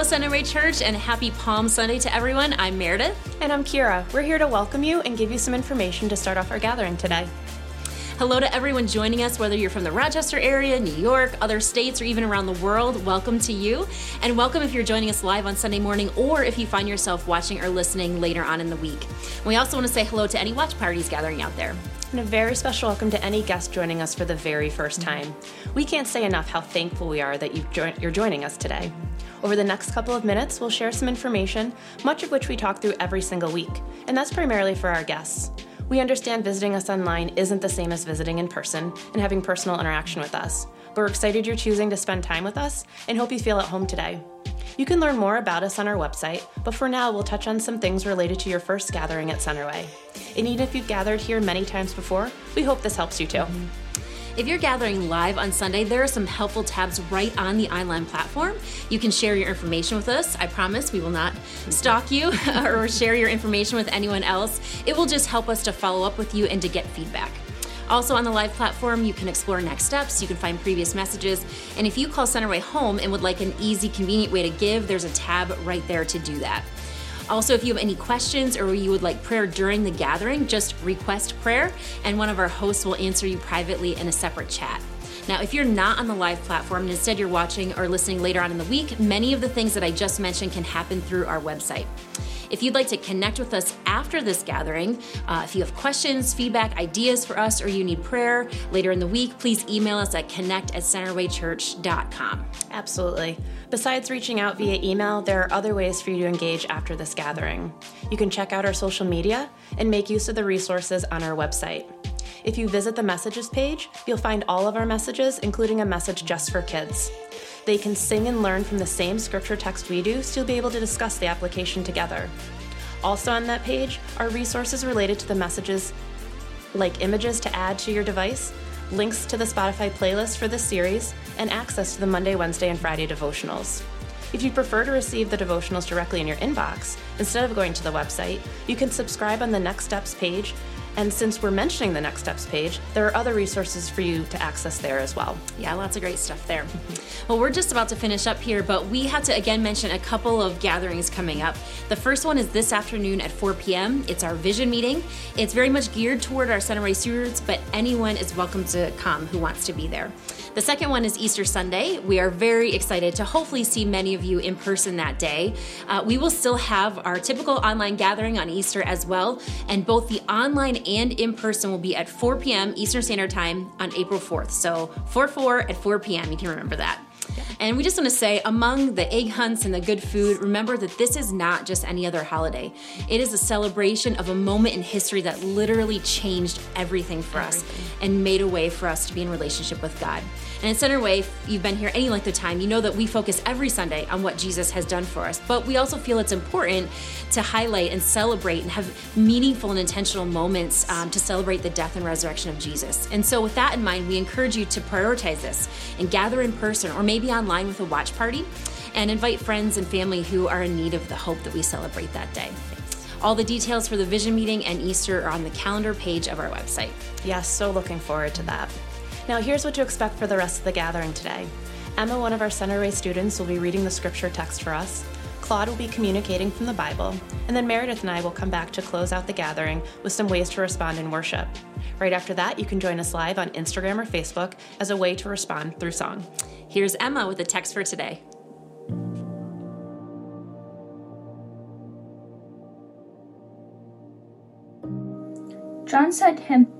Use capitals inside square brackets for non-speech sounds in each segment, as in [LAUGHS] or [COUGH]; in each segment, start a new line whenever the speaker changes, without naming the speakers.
Hello, Centerway Church, and happy Palm Sunday to everyone. I'm Meredith.
And I'm Kira. We're here to welcome you and give you some information to start off our gathering today.
Hello to everyone joining us, whether you're from the Rochester area, New York, other states, or even around the world. Welcome to you. And welcome if you're joining us live on Sunday morning or if you find yourself watching or listening later on in the week. We also want to say hello to any watch parties gathering out there.
And a very special welcome to any guest joining us for the very first time. We can't say enough how thankful we are that you're joining us today. Over the next couple of minutes, we'll share some information, much of which we talk through every single week, and that's primarily for our guests. We understand visiting us online isn't the same as visiting in person and having personal interaction with us, but we're excited you're choosing to spend time with us and hope you feel at home today. You can learn more about us on our website, but for now, we'll touch on some things related to your first gathering at Centerway. And even if you've gathered here many times before, we hope this helps you too.
If you're gathering live on Sunday, there are some helpful tabs right on the iLine platform. You can share your information with us. I promise we will not stalk you [LAUGHS] or share your information with anyone else. It will just help us to follow up with you and to get feedback. Also, on the live platform, you can explore next steps, you can find previous messages, and if you call Centerway home and would like an easy, convenient way to give, there's a tab right there to do that. Also, if you have any questions or you would like prayer during the gathering, just request prayer, and one of our hosts will answer you privately in a separate chat. Now, if you're not on the live platform and instead you're watching or listening later on in the week, many of the things that I just mentioned can happen through our website. If you'd like to connect with us after this gathering, uh, if you have questions, feedback, ideas for us, or you need prayer later in the week, please email us at connect at centerwaychurch.com.
Absolutely. Besides reaching out via email, there are other ways for you to engage after this gathering. You can check out our social media and make use of the resources on our website. If you visit the messages page, you'll find all of our messages, including a message just for kids. They can sing and learn from the same scripture text we do, so you'll be able to discuss the application together. Also on that page are resources related to the messages, like images to add to your device, links to the Spotify playlist for this series, and access to the Monday, Wednesday, and Friday devotionals. If you prefer to receive the devotionals directly in your inbox, instead of going to the website, you can subscribe on the Next Steps page and since we're mentioning the Next Steps page, there are other resources for you to access there as well.
Yeah, lots of great stuff there. well, we're just about to finish up here, but we have to again mention a couple of gatherings coming up. The first one is this afternoon at 4 p.m. It's our vision meeting. It's very much geared toward our Center Centerway stewards, but anyone is welcome to come who wants to be there. The second one is Easter Sunday. We are very excited to hopefully see many of you in person that day. Uh, we will still have our typical online gathering on Easter as well, and both the online and in person will be at 4 p.m. Eastern Standard Time on April 4th. So 4 4 at 4 p.m. You can remember that. And we just want to say, among the egg hunts and the good food, remember that this is not just any other holiday. It is a celebration of a moment in history that literally changed everything for everything. us and made a way for us to be in relationship with God. And at Centerway, if you've been here any length of time, you know that we focus every Sunday on what Jesus has done for us. But we also feel it's important to highlight and celebrate and have meaningful and intentional moments um, to celebrate the death and resurrection of Jesus. And so, with that in mind, we encourage you to prioritize this and gather in person or maybe online with a watch party and invite friends and family who are in need of the hope that we celebrate that day. All the details for the vision meeting and Easter are on the calendar page of our website.
Yes, so looking forward to that. Now, here's what to expect for the rest of the gathering today. Emma, one of our Centerway students, will be reading the scripture text for us. Claude will be communicating from the Bible, and then Meredith and I will come back to close out the gathering with some ways to respond in worship. Right after that, you can join us live on Instagram or Facebook as a way to respond through song.
Here's Emma with the text for today.
John said to him,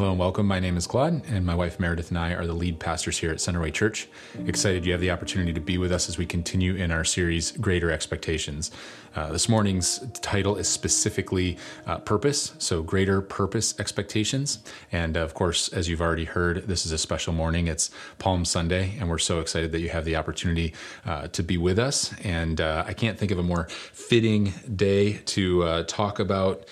Hello and welcome. My name is Claude, and my wife Meredith and I are the lead pastors here at Centerway Church. Excited you have the opportunity to be with us as we continue in our series, Greater Expectations. Uh, this morning's title is specifically uh, Purpose, so Greater Purpose Expectations. And uh, of course, as you've already heard, this is a special morning. It's Palm Sunday, and we're so excited that you have the opportunity uh, to be with us. And uh, I can't think of a more fitting day to uh, talk about.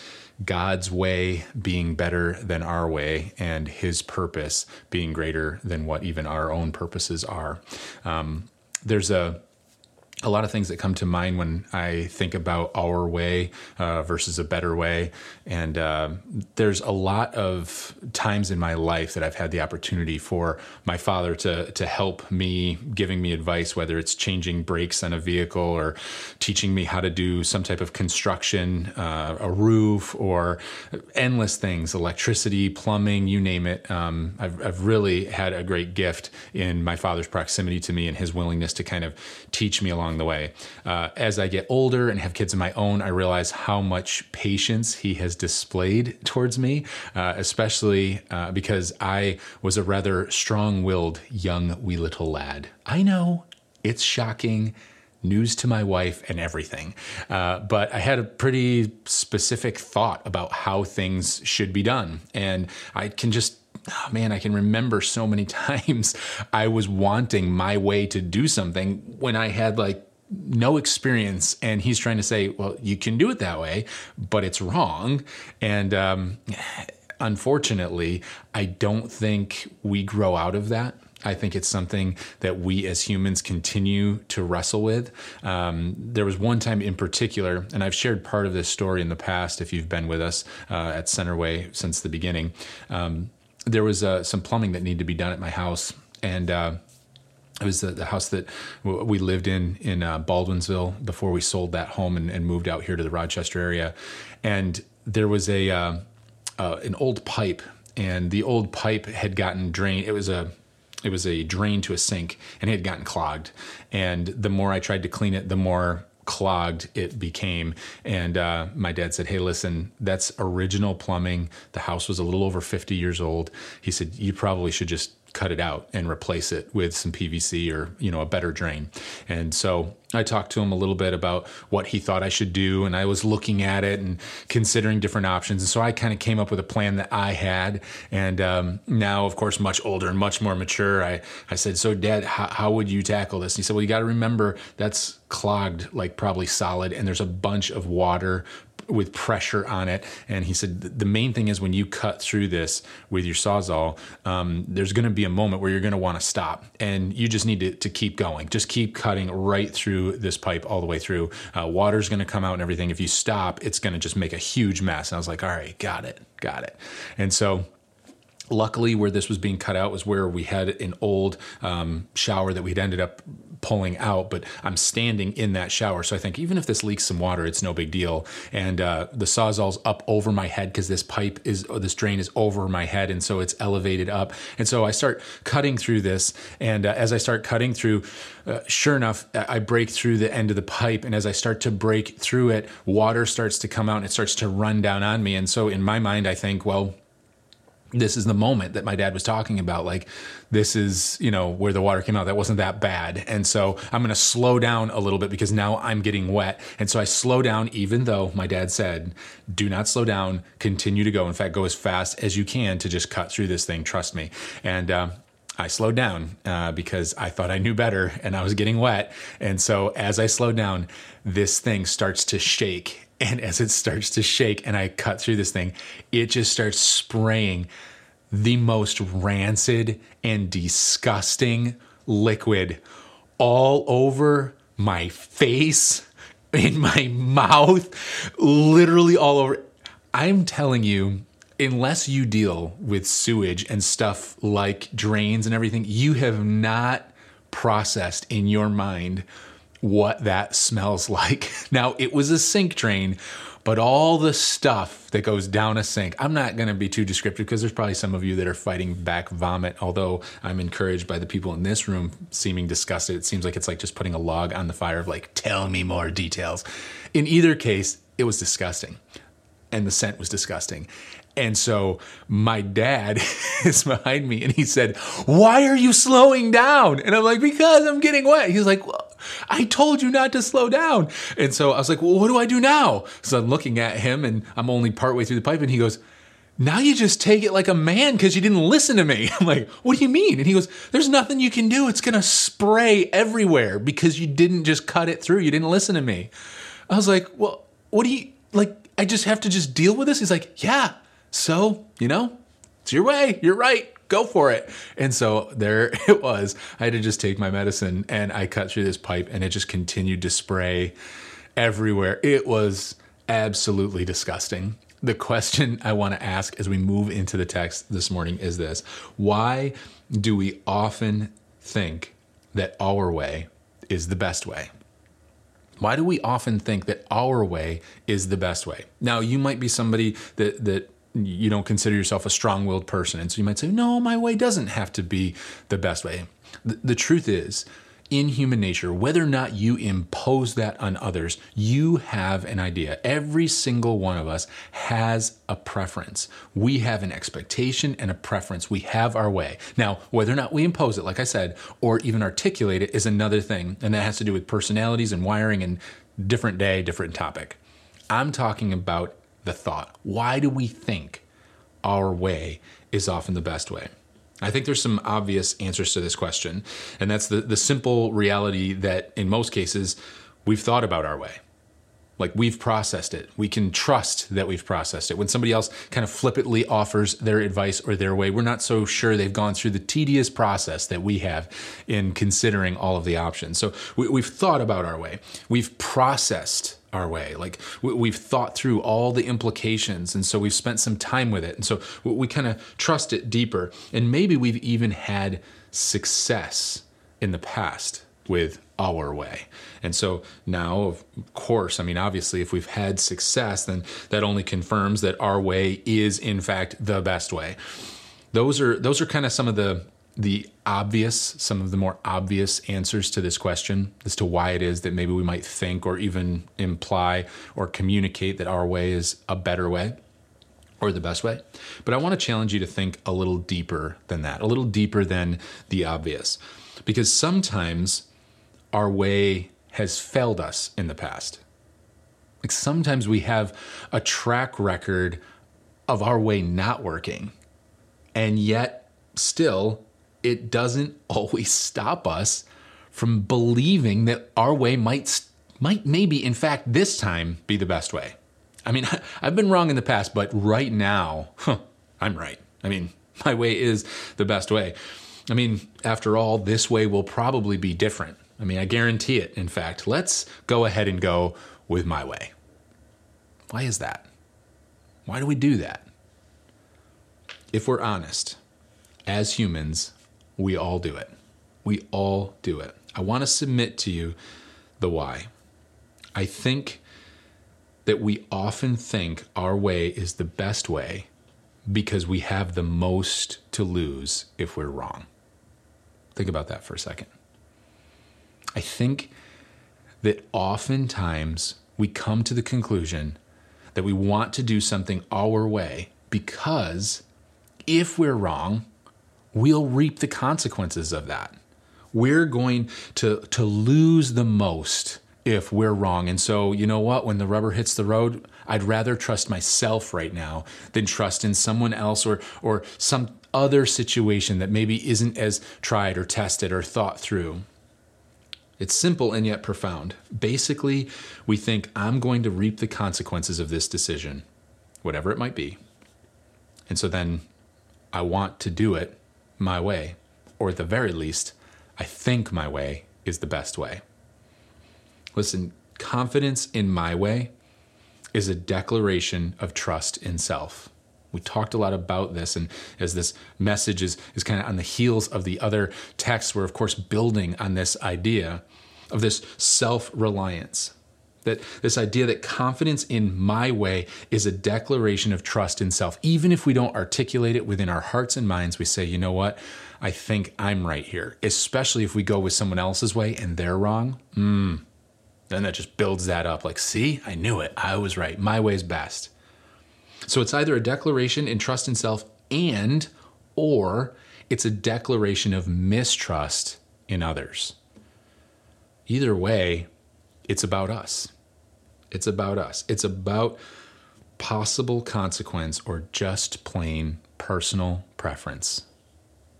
God's way being better than our way, and His purpose being greater than what even our own purposes are. Um, there's a a lot of things that come to mind when I think about our way uh, versus a better way. And uh, there's a lot of times in my life that I've had the opportunity for my father to, to help me, giving me advice, whether it's changing brakes on a vehicle or teaching me how to do some type of construction, uh, a roof, or endless things electricity, plumbing, you name it. Um, I've, I've really had a great gift in my father's proximity to me and his willingness to kind of teach me along along the way. Uh, as I get older and have kids of my own, I realize how much patience he has displayed towards me, uh, especially uh, because I was a rather strong willed young wee little lad. I know it's shocking news to my wife and everything. Uh, but I had a pretty specific thought about how things should be done. And I can just oh man, I can remember so many [LAUGHS] times I was wanting my way to do something when I had like no experience and he's trying to say well you can do it that way but it's wrong and um, unfortunately i don't think we grow out of that I think it's something that we as humans continue to wrestle with. Um, there was one time in particular, and I've shared part of this story in the past if you've been with us uh, at Centerway since the beginning. Um, there was uh, some plumbing that needed to be done at my house, and uh, it was the, the, house that we lived in in uh, Baldwinsville before we sold that home and, and, moved out here to the Rochester area. And there was a uh, uh, an old pipe, and the old pipe had gotten drained. It was a it was a drain to a sink, and it had gotten clogged. And the more I tried to clean it, the more clogged it became. And uh, my dad said, Hey, listen, that's original plumbing. The house was a little over 50 years old. He said, You probably should just cut it out and replace it with some PVC or you know a better drain. And so I talked to him a little bit about what he thought I should do, and I was looking at it and considering different options. And so I kind of came up with a plan that I had. And um, now, of course, much older and much more mature, I I said, "So, Dad, how, how would you tackle this?" And he said, "Well, you got to remember that's clogged, like probably solid, and there's a bunch of water with pressure on it. And he said the main thing is when you cut through this with your sawzall, um, there's going to be a moment where you're going to want to stop, and you just need to, to, keep going. Just keep cutting right through this pipe all the way through. Uh, water's going to come out and everything. If you stop, it's going to just make a huge mess. And I was like, all right, got it, got it. And so luckily where this was being cut out was where we had an old um, shower that we'd ended up pulling out, but I'm standing in that shower. So I think even if this leaks some water, it's no big deal. And uh, the sawzall's up over my head because this pipe is, this drain is over my head. And so it's elevated up. And so I start cutting through this. And uh, as I start cutting through, uh, sure enough, I break through the end of the pipe. And as I start to break through it, water starts to come out and it starts to run down on me. And so in my mind, I think, well, this is the moment that my dad was talking about like this is you know where the water came out. That wasn't that bad. And so i'm going to slow down a little bit because now i'm getting wet. And so i slow down even though my dad said do not slow down. Continue to go. In fact go as fast as you can to just cut through this thing. Trust me. And uh, I slowed down uh, because I thought I knew better and I was getting wet. And so as I slowed down, this thing starts to shake and as it starts to shake and I cut through this thing, it just starts spraying the most rancid and disgusting liquid all over my face, [LAUGHS] in my mouth, literally all over. I'm telling you, unless you deal with sewage and stuff like drains and everything, you have not processed in your mind what that smells [LAUGHS] like. Now, it was a sink drain, but all the stuff that goes down a sink, I'm not going to be too descriptive because there's probably some of you that are fighting back vomit, although I'm encouraged by the people in this room seeming disgusted. It seems like it's like just putting a log on the fire of like, tell me more details. In either case, it was disgusting and the scent was disgusting. And so my dad [LAUGHS] is behind me and he said, Why are you slowing down? And I'm like, Because I'm getting wet. He's like, well, I told you not to slow down. And so I was like, Well, what do I do now? So I'm looking at him and I'm only partway through the pipe and he goes, now you just take it like a man because you didn't listen to me. [LAUGHS] I'm like, what do you mean? And he goes, there's nothing you can do. It's going to spray everywhere because you didn't just cut it through. You didn't listen to me. I was like, well, what do you, like, I just have to just deal with this? He's like, yeah. So, you know, it's your way. You're right. Go for it. And so there [LAUGHS] it was. I had to just take my medicine and I cut through this pipe and it just continued to spray everywhere. It was absolutely disgusting the question I want to ask as we move into the text this morning is this Why do we often think that our way is the best way? Why do we often think that our way is the best way? Now, you might be somebody that, that you don't consider yourself a strong willed person. And so you might say, no, my way doesn't have to be the best way. The, the truth is, in human nature, whether or not you impose that on others, you have an idea. Every single one of us has a preference. We have an expectation and a preference. We have our way. Now, whether or not we impose it, like I said, or even articulate it is another thing. And that has to do with personalities and wiring and different day, different topic. I'm talking about the thought. Why do we think our way is often the best way? I think there's some obvious answers to this question, and that's the, the simple reality that in most cases, we've thought about our way. Like we've processed it. We can trust that we've processed it. When somebody else kind of flippantly offers their advice or their way, we're not so sure they've gone through the tedious process that we have in considering all of the options. So we, we've thought about our way. We've processed our way. Like we've thought through all the implications, and so we've spent some time with it, and so we kind of trust it deeper. And maybe we've even had success in the past with our way. And so now, of course, I mean, obviously, if we've had success, then that only confirms that our way is, in fact, the best way. Those are those are kind of some of the the obvious, some of the more obvious answers to this question as to why it is that maybe we might think or even imply or communicate that our way is a better way or the best way. But I want to challenge you to think a little deeper than that, a little deeper than the obvious. Because sometimes our way has failed us in the past. Like sometimes we have a track record of our way not working, and yet still it doesn't always stop us from believing that our way might might maybe in fact this time be the best way. I mean, [LAUGHS] I've been wrong in the past, but right now, huh, I'm right. I mean, [LAUGHS] my way is the best way. I mean, after all, this way will probably be different. I mean, I guarantee it. In fact, let's go ahead and go with my way. Why is that? Why do we do that? If we're honest, as humans, we all do it. We all do it. I want to submit to you the why. I think that we often think our way is the best way because we have the most to lose if we're wrong. Think about that for a second. I think that oftentimes we come to the conclusion that we want to do something our way because if we're wrong, we'll reap the consequences of that. We're going to, to lose the most if we're wrong. And so, you know what? When the rubber hits the road, I'd rather trust myself right now than trust in someone else or, or some other situation that maybe isn't as tried or tested or thought through. It's simple and yet profound. Basically, we think I'm going to reap the consequences of this decision, whatever it might be. And so then I want to do it my way, or at the very least, I think my way is the best way. Listen, confidence in my way is a declaration of trust in self. We talked a lot about this, and as this message is, is kind of on the heels of the other texts, we're of course building on this idea of this self reliance. That this idea that confidence in my way is a declaration of trust in self. Even if we don't articulate it within our hearts and minds, we say, you know what? I think I'm right here. Especially if we go with someone else's way and they're wrong. Mm, then that just builds that up. Like, see, I knew it. I was right. My way is best. So it's either a declaration in trust in self and or it's a declaration of mistrust in others. Either way, it's about us. It's about us. It's about possible consequence or just plain personal preference.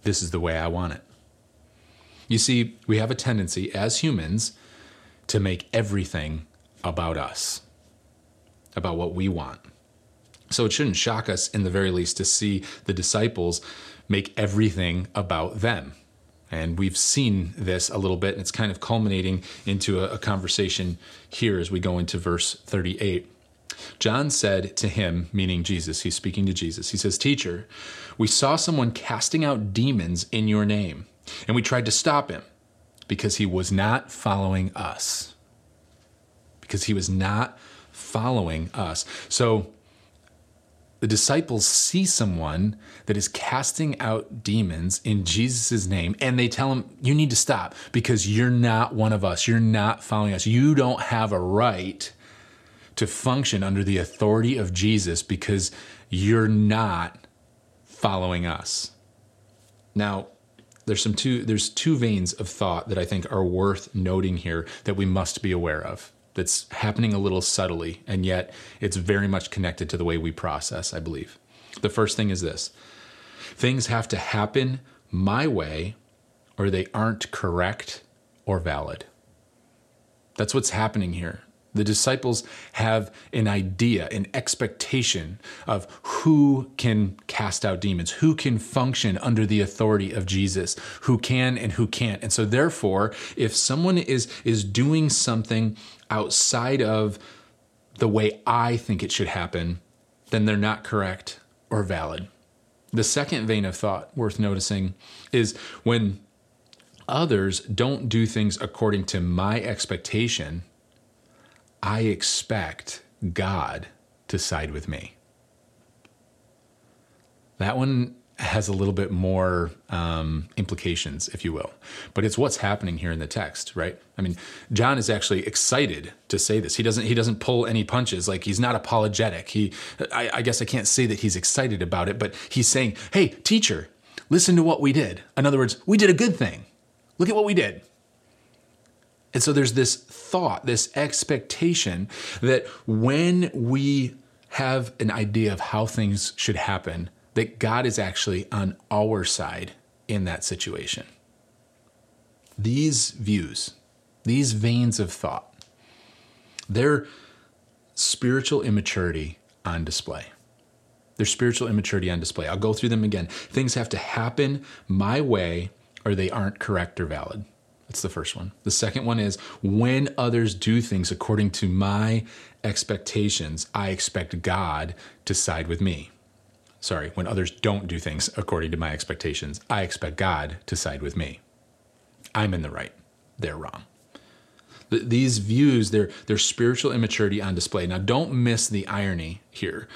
This is the way I want it. You see, we have a tendency as humans to make everything about us, about what we want. So it shouldn't shock us, in the very least, to see the disciples make everything about them. And we've seen this a little bit, and it's kind of culminating into a, a, conversation here as we go into verse 38. John said to him, meaning Jesus, he's speaking to Jesus, he says, Teacher, we saw someone casting out demons in your name, and we tried to stop him because he was not following us. Because he was not following us. So the disciples see someone that is casting out demons in Jesus' name, and they tell him, You need to stop because you're not one of us. You're not following us. You don't have a right to function under the authority of Jesus because you're not following us. Now, there's some two there's two veins of thought that I think are worth noting here that we must be aware of that's happening a little subtly, and yet it's very much connected to the way we process, I believe. The first thing is this things have to happen my way, or they aren't correct or valid. That's what's happening here. The disciples have an idea, an expectation of who can cast out demons, who can function under the authority of Jesus, who can and who can't. And so therefore, if someone is is doing something outside of the way I think it should happen, then they're not correct or valid. The second vein of thought worth noticing is when others don't do things according to my expectation, I expect God to side with me. That one has a little bit more um, implications, if you will. But it's what's happening here in the text, right? I mean, John is actually excited to say this. He doesn't. He doesn't pull any punches. Like he's not apologetic. He, I, I guess I can't say that he's excited about it, but he's saying, "Hey, teacher, listen to what we did." In other words, we did a good thing. Look at what we did. And so there's this thought, this expectation that when we have an idea of how things should happen, that God is actually on our side in that situation. These views, these veins of thought, they're spiritual immaturity on display. Their spiritual immaturity on display. I'll go through them again. Things have to happen my way or they aren't correct or valid. That's the first one. The second one is when others do things according to my expectations, I expect God to side with me sorry, when others don't do things according to my expectations, I expect God to side with me. I'm in the right, they're wrong. These views, they're, they're spiritual immaturity on display. Now, don't miss the irony here.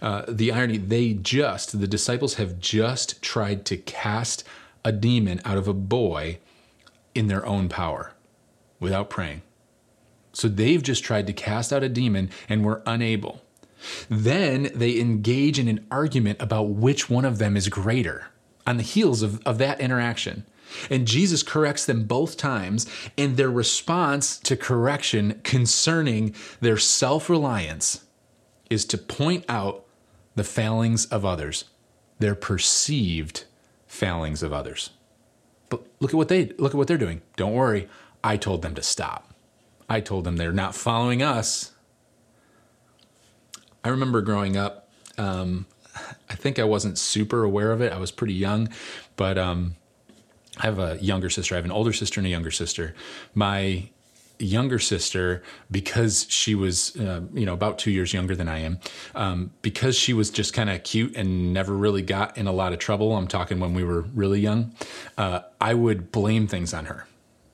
Uh, the irony, they just, the disciples have just tried to cast a demon out of a boy in their own power without praying. So they've just tried to cast out a demon and were unable. Then they engage in an argument about which one of them is greater on the heels of, of that interaction. And Jesus corrects them both times, and their response to correction concerning their self reliance is to point out the failings of others, their perceived failings of others. But look at what they look at what they're doing. Don't worry, I told them to stop. I told them they're not following us. I remember growing up. Um, I think I wasn't super aware of it. I was pretty young, but um, I have a younger sister. I have an older sister and a younger sister. My younger sister, because she was, uh, you know, about two years younger than I am, um, because she was just kind of cute and never really got in a lot of trouble. I'm talking when we were really young. Uh, I would blame things on her.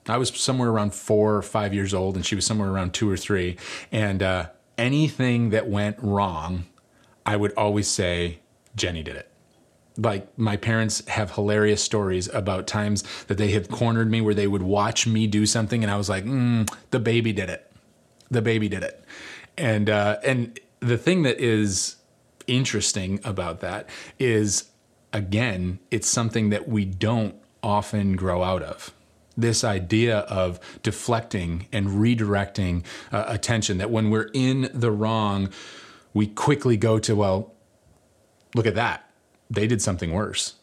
I was somewhere around four or five years old, and she was somewhere around two or three, and uh, anything that went wrong, I would always say, Jenny did it. Like my parents have hilarious stories about times that they have cornered me where they would watch me do something and I was like, mm, the baby did it. The baby did it. And, uh, and the thing that is interesting about that is, again, it's something that we don't often grow out of. This idea of deflecting and redirecting uh, attention, that when we're in the wrong, we quickly go to, well, look at that. They did something worse.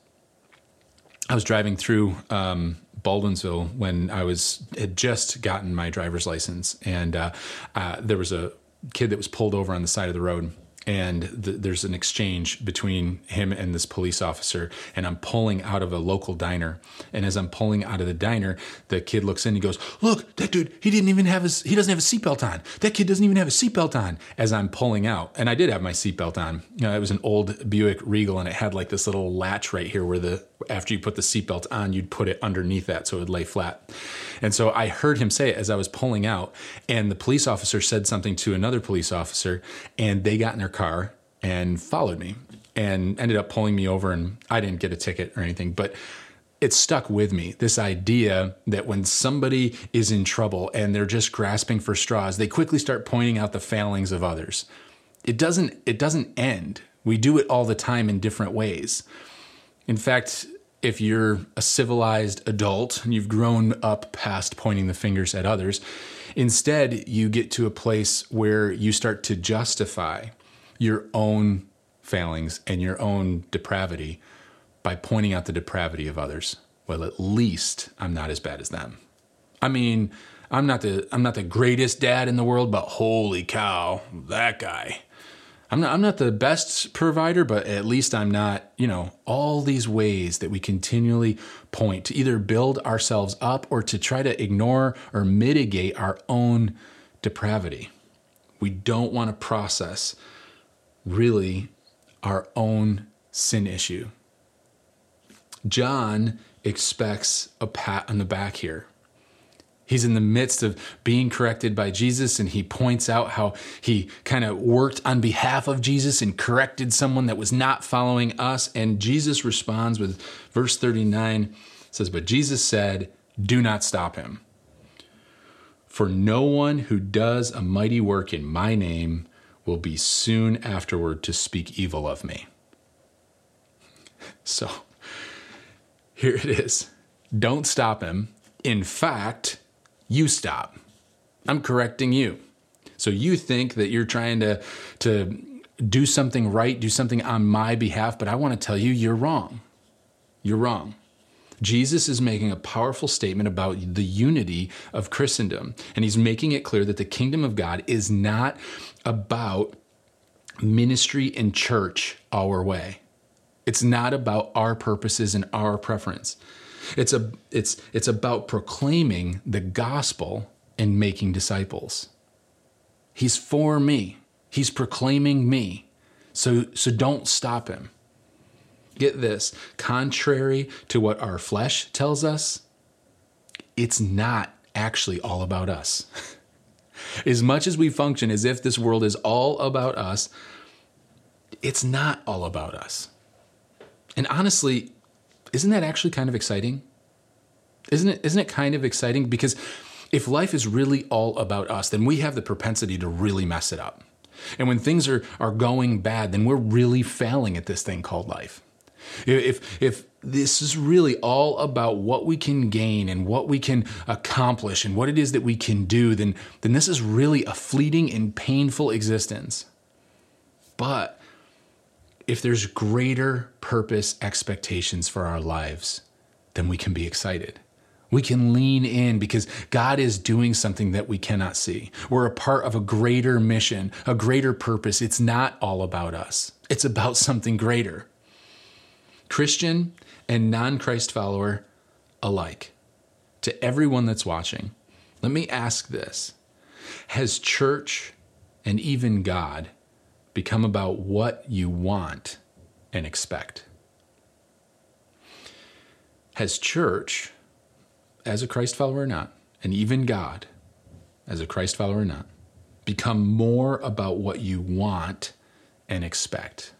I was driving through um, Baldwinsville when I was had just gotten my driver's license, and uh, uh, there was a kid that was pulled over on the side of the road and th- there's an exchange between him and this police officer and i'm pulling out of a local diner. And as i'm pulling out of the diner the kid looks in and goes look that dude he didn't even have his he doesn't have a seatbelt on. That kid doesn't even have a seatbelt on. As i'm pulling out and i did have my seatbelt on. You know, it was an old buick regal and it had like this little latch right here where the after you put the seatbelt on you'd put it underneath that so it would lay flat and so i heard him say it as i was pulling out and the police officer said something to another police officer and they got in their car and followed me and ended up pulling me over and I didn't get a ticket or anything but it stuck with me this idea that when somebody is in trouble and they're just grasping for straws they quickly start pointing out the failings of others. It doesn't it doesn't end. We do it all the time in different ways. In fact if you're a civilized adult and you've grown up past pointing the fingers at others instead you get to a place where you start to justify your own failings and your own depravity by pointing out the depravity of others. Well, at least I'm not as bad as them. I mean, I'm not the I'm not the greatest dad in the world, but holy cow, that guy. I'm not I'm not the best provider, but at least I'm not, you know, all these ways that we continually point to either build ourselves up or to try to ignore or mitigate our own depravity. We don't want to process really our own sin issue. John expects a pat on the back here. He's in the midst of being corrected by Jesus, and he points out how he kind of worked on behalf of Jesus and corrected someone that was not following us. And Jesus responds with verse 39 says, But Jesus said, Do not stop him. For no one who does a mighty work in my name will be soon afterward to speak evil of me. So here it is. Don't stop him. In fact, you stop. I'm correcting you. So you think that you're trying to, to do something right, do something on my behalf, but I want to tell you, you're wrong. You're wrong. Jesus is making a powerful statement about the unity of Christendom. And he's making it clear that the kingdom of God is not about ministry and church our way. It's not about our purposes and our preference. It's a it's it's about proclaiming the gospel and making disciples. He's for me. He's proclaiming me. So so don't stop him. Get this, contrary to what our flesh tells us, it's not actually all about us. [LAUGHS] as much as we function as if this world is all about us, it's not all about us. And honestly, isn't that actually kind of exciting? Isn't it isn't it kind of exciting because if life is really all about us, then we have the propensity to really mess it up. And when things are are going bad, then we're really failing at this thing called life. If if this is really all about what we can gain and what we can accomplish and what it is that we can do, then then this is really a fleeting and painful existence. But if there's greater purpose expectations for our lives, then we can be excited. We can lean in because God is doing something that we cannot see. We're a part of a greater mission, a greater purpose. It's not all about us, it's about something greater. Christian and non Christ follower alike, to everyone that's watching, let me ask this Has church and even God become about what you want and expect? Has church, as a Christ follower or not, and even God, as a Christ follower or not, become more about what you want and expect?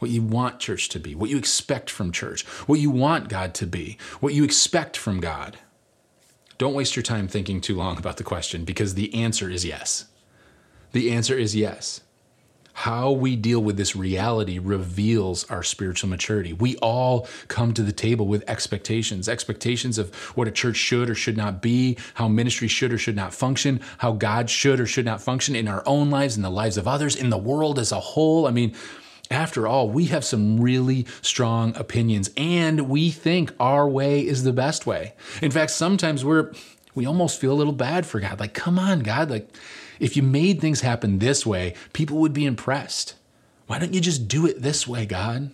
What you want church to be, what you expect from church, what you want God to be, what you expect from God. Don't waste your time thinking too long about the question because the answer is yes. The answer is yes. How we deal with this reality reveals our spiritual maturity. We all come to the table with expectations expectations of what a church should or should not be, how ministry should or should not function, how God should or should not function in our own lives, in the lives of others, in the world as a whole. I mean, after all, we have some really strong opinions and we think our way is the best way. In fact, sometimes we're we almost feel a little bad for God. Like, come on, God, like if you made things happen this way, people would be impressed. Why don't you just do it this way, God?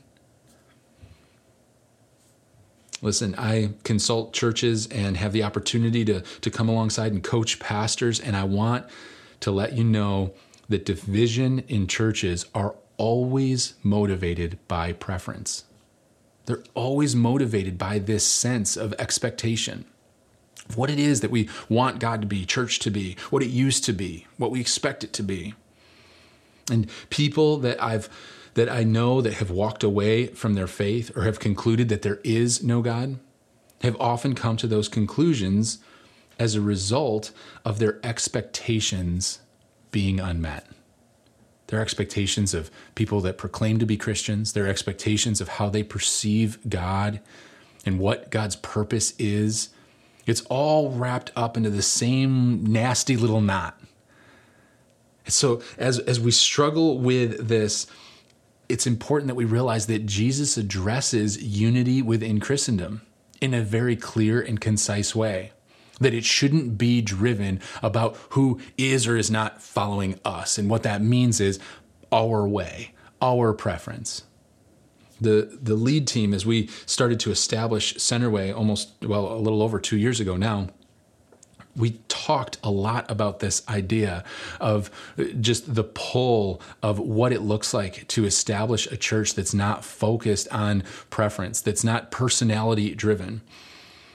Listen, I consult churches and have the opportunity to, to come alongside and coach pastors, and I want to let you know that division in churches are always motivated by preference. They're always motivated by this sense of expectation what it is that we want God to be, church to be, what it used to be, what we expect it to be. And people that I've that I know that have walked away from their faith or have concluded that there is no God have often come to those conclusions as a result of their expectations being unmet. Their expectations of people that proclaim to be Christians, their expectations of how they perceive God and what God's purpose is it's all wrapped up into the same nasty little knot. So as as we struggle with this, it's important that we realize that Jesus addresses unity within Christendom in a very clear and concise way. That it shouldn't be driven about who is or is not following us. And what that means is our way, our preference the the lead team as we started to establish Centerway almost well a little over 2 years ago now we talked a lot about this idea of just the pull of what it looks like to establish a church that's not focused on preference, that's not personality driven.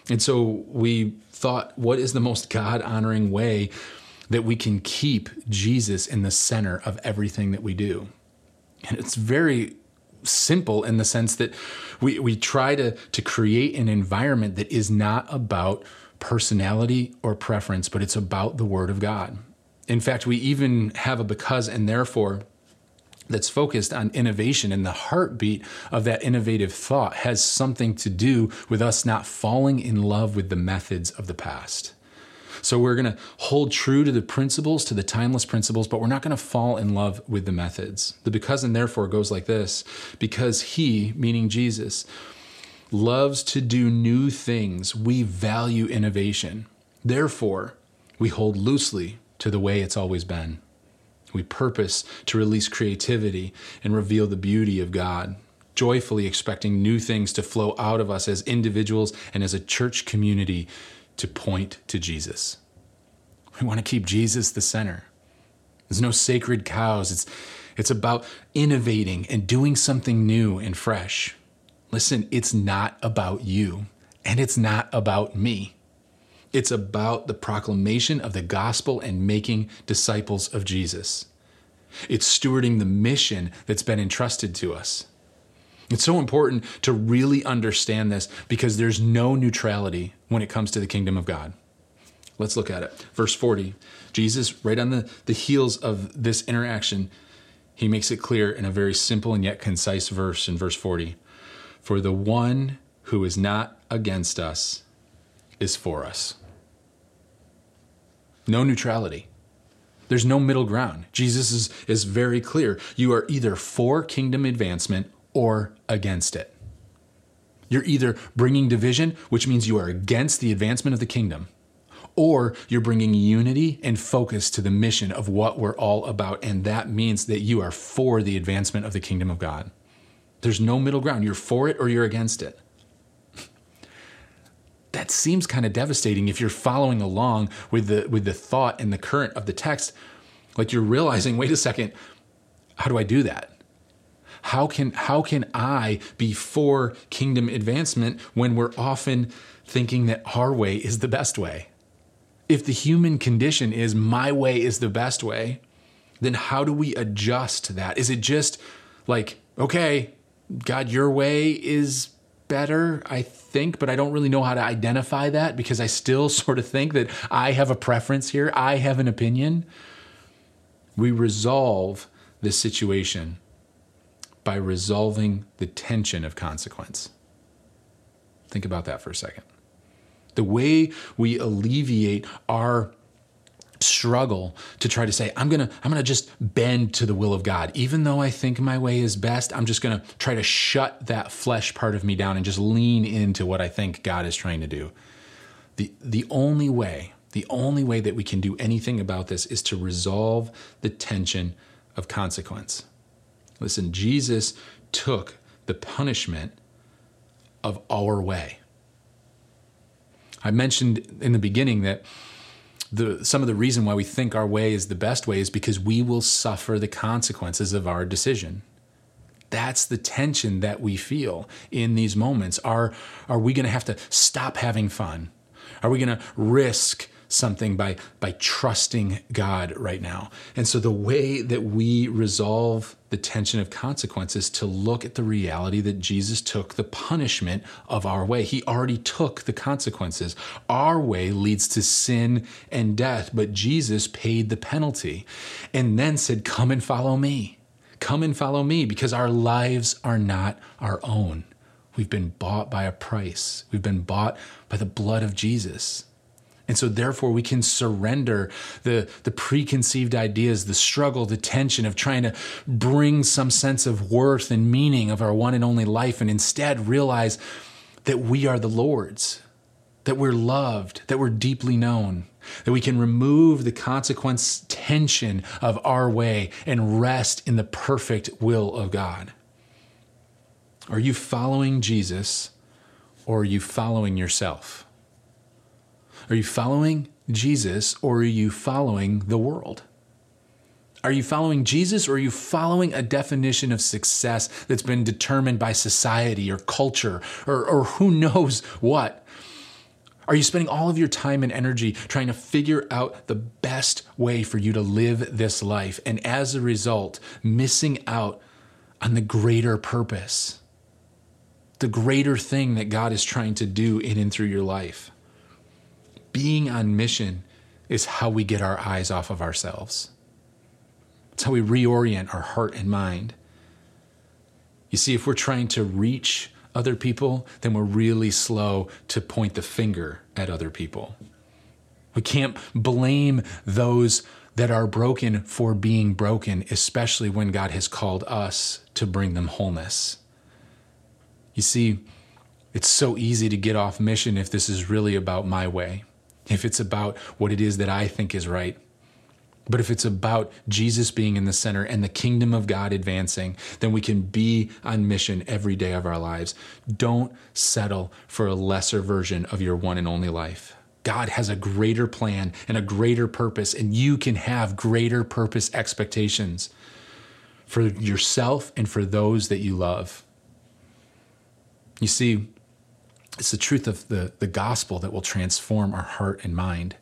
And so we thought, what is the most God honoring way that we can keep Jesus in the center of everything that we do? And it's very simple in the sense that we, we try to, to create an environment that is not about personality or preference, but it's about the Word of God. In fact, we even have a because and therefore that's focused on innovation, and the heartbeat of that innovative thought has something to do with us not falling in love with the methods of the past. So we're going to hold true to the principles, to the timeless principles, but we're not going to fall in love with the methods. The because and therefore goes like this because he, meaning Jesus, loves to do new things, we value innovation. Therefore, we hold loosely to the way it's always been. We purpose to release creativity and reveal the beauty of God, joyfully expecting new things to flow out of us as individuals and as a church community to point to Jesus. We want to keep Jesus the center. There's no sacred cows. It's, it's about innovating and doing something new and fresh. Listen, it's not about you, and it's not about me. It's about the proclamation of the gospel and making disciples of Jesus. It's stewarding the mission that's been entrusted to us. It's so important to really understand this because there's no neutrality when it comes to the kingdom of God. Let's look at it. Verse 40. Jesus, right on the, the heels of this interaction, he makes it clear in a very simple and yet concise verse in verse 40. For the one who is not against us is for us. No neutrality. There's no middle ground. Jesus is, is very clear. You are either for kingdom advancement or against it. You're either bringing division, which means you are against the advancement of the kingdom, or you're bringing unity and focus to the mission of what we're all about. And that means that you are for the advancement of the kingdom of God. There's no middle ground. You're for it or you're against it. [LAUGHS] That seems kind of devastating if you're following along with the with the thought and the current of the text. Like you're realizing, wait a second, how do I do that? How can how can I be for kingdom advancement when we're often thinking that our way is the best way? If the human condition is my way is the best way, then how do we adjust to that? Is it just like, okay, God, your way is better, I think, but I don't really know how to identify that because I still [LAUGHS] sort of think that I have a preference here, I have an opinion. We resolve this situation by resolving the tension of consequence. Think about that for a second. The way we alleviate our struggle to try to say i'm going to i'm going to just bend to the will of god even though i think my way is best i'm just going to try to shut that flesh part of me down and just lean into what i think god is trying to do the the only way the only way that we can do anything about this is to resolve the tension of consequence listen jesus took the punishment of our way i mentioned in the beginning that the some of the reason why we think our way is the best way is because we will suffer the consequences of our decision. That's the tension that we feel in these moments. Are are we going to have to stop having fun? Are we going to risk something by by trusting God right now. And so the way that we resolve the tension of consequences to look at the reality that Jesus took the punishment of our way. He already took the consequences. Our way leads to sin and death, but Jesus paid the penalty and then said, "Come and follow me." Come and follow me because our lives are not our own. We've been bought by a price. We've been bought by the blood of Jesus. And so, therefore, we can surrender the, the preconceived ideas, the struggle, the tension of trying to bring some sense of worth and meaning of our one and only life, and instead realize that we are the Lord's, that we're loved, that we're deeply known, that we can remove the consequence tension of our way and rest in the perfect will of God. Are you following Jesus or are you following yourself? Are you following Jesus or are you following the world? Are you following Jesus or are you following a definition of success that's been determined by society or culture or, or who knows what? Are you spending all of your time and energy trying to figure out the best way for you to live this life and as a result, missing out on the greater purpose, the greater thing that God is trying to do in and through your life? Being on mission is how we get our eyes off of ourselves. It's how we reorient our heart and mind. You see, if we're trying to reach other people, then we're really slow to point the finger at other people. We can't blame those that are broken for being broken, especially when God has called us to bring them wholeness. You see, it's so easy to get off mission if this is really about my way if it's about what it is that I think is right. But if it's about Jesus being in the center and the kingdom of God advancing, then we can be on mission every day of our lives. Don't settle for a lesser version of your one and only life. God has a greater plan and a greater purpose, and you can have greater purpose expectations for yourself and for those that you love. You see, it's the truth of the, the gospel that will transform our heart and mind.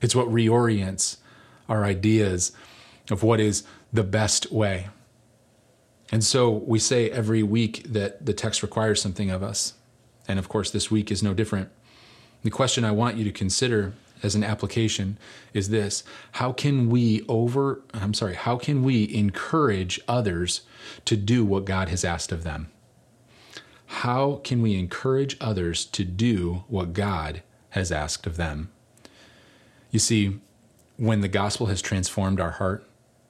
It's what reorients our ideas of what is the best way. And so we say every week that the text requires something of us. And of course, this week is no different. The question I want you to consider as an application is this How can we over, I'm sorry, how can we encourage others to do what God has asked of them? How can we encourage others to do what God has asked of them? You see, when the gospel has transformed our heart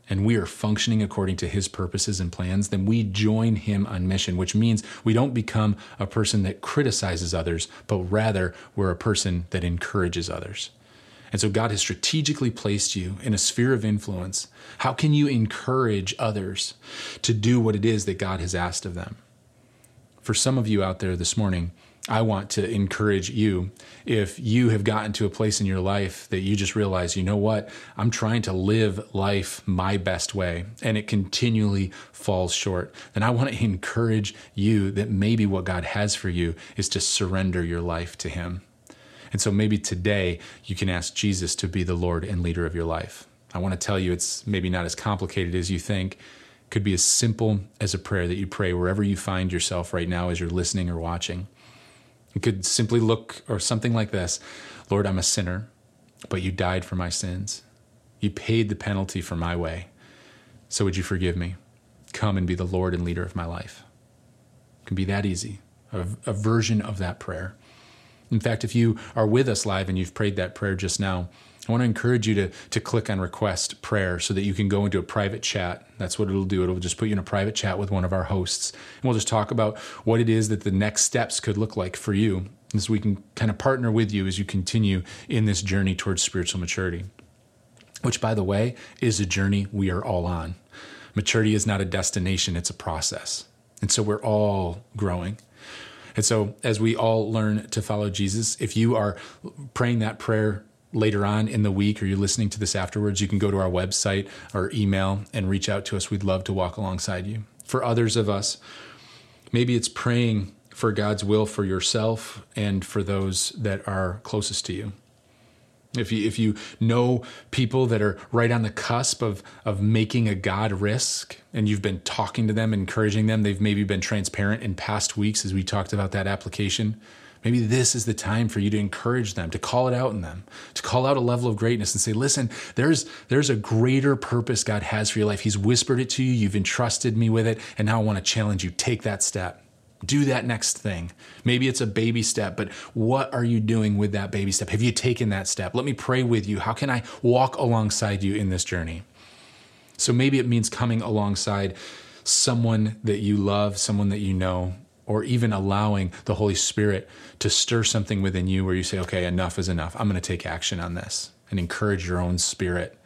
and we are functioning according to his purposes and plans, then we join him on mission, which means we don't become a person that criticizes others, but rather we're a person that encourages others. And so God has strategically placed you in a sphere of influence. How can you encourage others to do what it is that God has asked of them? For some of you out there this morning, I want to encourage you if you have gotten to a place in your life that you just realize, you know what, I'm trying to live life my best way and it continually falls short, then I want to encourage you that maybe what God has for you is to surrender your life to Him. And so maybe today you can ask Jesus to be the Lord and leader of your life. I want to tell you it's maybe not as complicated as you think could be as simple as a prayer that you pray wherever you find yourself right now as you're listening or watching. It could simply look or something like this Lord, I'm a sinner, but you died for my sins. You paid the penalty for my way. So would you forgive me? Come and be the Lord and leader of my life. It can be that easy, a, a version of that prayer. In fact, if you are with us live and you've prayed that prayer just now, I want to encourage you to, to click on request prayer so that you can go into a private chat. That's what it'll do. It'll just put you in a private chat with one of our hosts. And we'll just talk about what it is that the next steps could look like for you as we can kind of partner with you as you continue in this journey towards spiritual maturity, which, by the way, is a journey we are all on. Maturity is not a destination, it's a process. And so we're all growing. And so, as we all learn to follow Jesus, if you are praying that prayer later on in the week or you're listening to this afterwards, you can go to our website or email and reach out to us. We'd love to walk alongside you. For others of us, maybe it's praying for God's will for yourself and for those that are closest to you. If you if you know people that are right on the cusp of of making a God risk and you've been talking to them, encouraging them, they've maybe been transparent in past weeks as we talked about that application. Maybe this is the time for you to encourage them, to call it out in them, to call out a level of greatness and say, listen, there's, there's a greater purpose God has for your life. He's whispered it to you, you've entrusted me with it, and now I want to challenge you. Take that step. Do that next thing. Maybe it's a baby step, but what are you doing with that baby step? Have you taken that step? Let me pray with you. How can I walk alongside you in this journey? So maybe it means coming alongside someone that you love, someone that you know, or even allowing the Holy Spirit to stir something within you where you say, okay, enough is enough. I'm going to take action on this and encourage your own spirit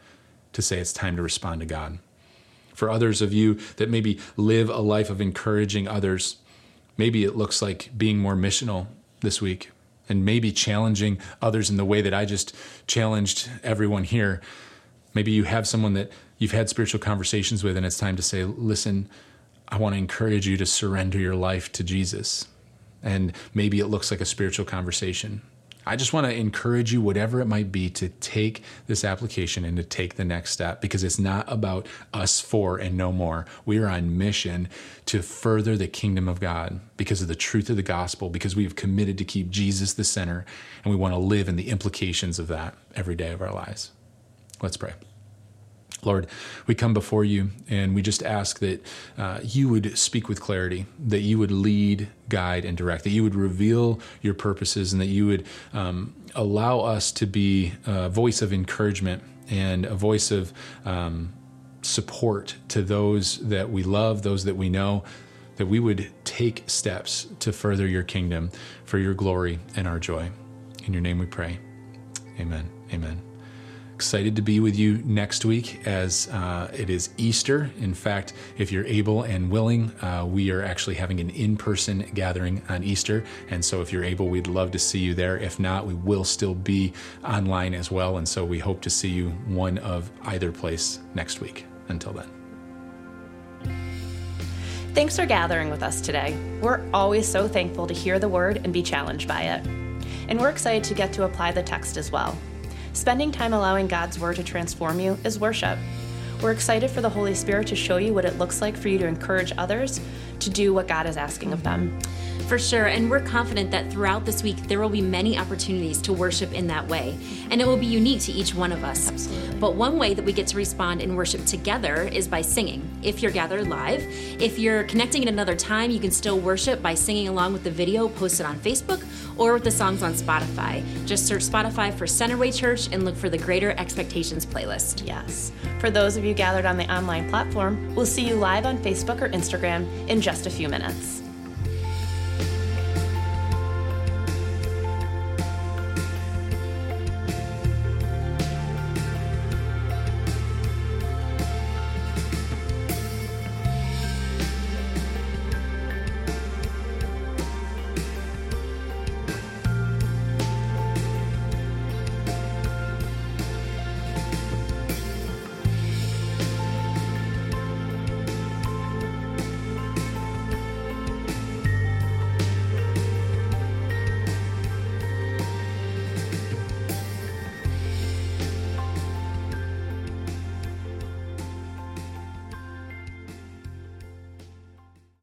to say it's time to respond to God. For others of you that maybe live a life of encouraging others, maybe it looks like being more missional this week and maybe challenging others in the way that I just challenged everyone here. Maybe you have someone that you've had spiritual conversations with, and it's time to say, listen, I want to encourage you to surrender your life to Jesus. And maybe it looks like a spiritual conversation. I just want to encourage you, whatever it might be, to take this application and to take the next step because it's not about us four and no more. We are on mission to further the kingdom of God because of the truth of the gospel, because we have committed to keep Jesus the center, and we want to live in the implications of that every day of our lives. Let's pray. Lord, we come before you and we just ask that uh, you would speak with clarity, that you would lead, guide, and direct, that you would reveal your purposes, and that you would um, allow us to be a voice of encouragement and a voice of um, support to those that we love, those that we know, that we would take steps to further your kingdom for your glory and our joy. In your name we pray. Amen. Amen. Excited to be with you next week as uh, it is Easter. In fact, if you're able and willing, uh, we are actually having an in person gathering on Easter. And so if you're able, we'd love to see you there. If not, we will still be online as well. And so we hope to see you one of either place next week. Until then.
Thanks for gathering with us today. We're always so thankful to hear the word and be challenged by it. And we're excited to get to apply the text as well. Spending time allowing God's Word to transform you is worship. We're excited for the Holy Spirit to show you what it looks like for you to encourage others to do what God is asking of them.
For sure, and we're confident that throughout this week there will be many opportunities to worship in that way, and it will be unique to each one of us.
Absolutely.
But one way that we get to respond and worship together is by singing. If you're gathered live, if you're connecting at another time, you can still worship by singing along with the video posted on Facebook or with the songs on Spotify. Just search Spotify for Centerway Church and look for the Greater Expectations playlist.
Yes. For those of you gathered on the online platform, we'll see you live on Facebook or Instagram in just a few minutes.